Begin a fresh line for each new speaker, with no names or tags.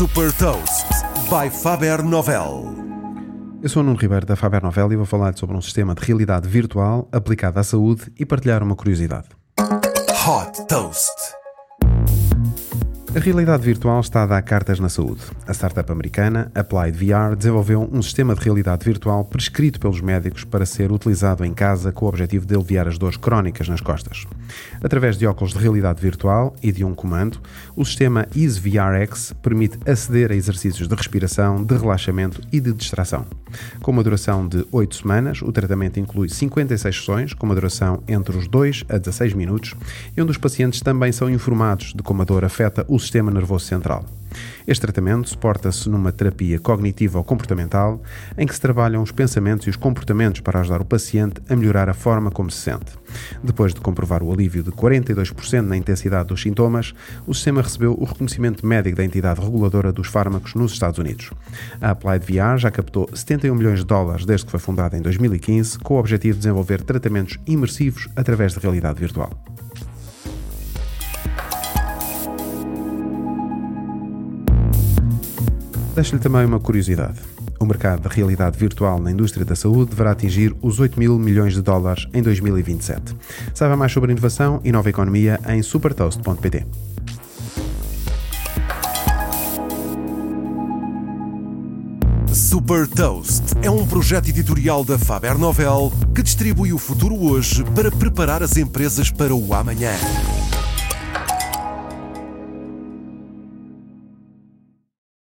Super Toast by Faber Novel.
Eu sou o Nuno Ribeiro da Faber Novel e vou falar sobre um sistema de realidade virtual aplicado à saúde e partilhar uma curiosidade.
Hot Toast.
A realidade virtual está a dar cartas na saúde. A startup americana Applied VR desenvolveu um sistema de realidade virtual prescrito pelos médicos para ser utilizado em casa com o objetivo de aliviar as dores crónicas nas costas. Através de óculos de realidade virtual e de um comando, o sistema EaseVRX permite aceder a exercícios de respiração, de relaxamento e de distração. Com uma duração de 8 semanas, o tratamento inclui 56 sessões, com uma duração entre os 2 a 16 minutos, e onde os pacientes também são informados de como a dor afeta o sistema nervoso central. Este tratamento suporta-se numa terapia cognitiva ou comportamental, em que se trabalham os pensamentos e os comportamentos para ajudar o paciente a melhorar a forma como se sente. Depois de comprovar o alívio de 42% na intensidade dos sintomas, o sistema recebeu o reconhecimento médico da entidade reguladora dos fármacos nos Estados Unidos. A Applied VR já captou 71 milhões de dólares desde que foi fundada em 2015, com o objetivo de desenvolver tratamentos imersivos através de realidade virtual. Deixo-lhe também uma curiosidade. O mercado da realidade virtual na indústria da saúde deverá atingir os 8 mil milhões de dólares em 2027. Saiba mais sobre inovação e nova economia em supertoast.pt.
Super Toast é um projeto editorial da Faber Novel que distribui o futuro hoje para preparar as empresas para o amanhã.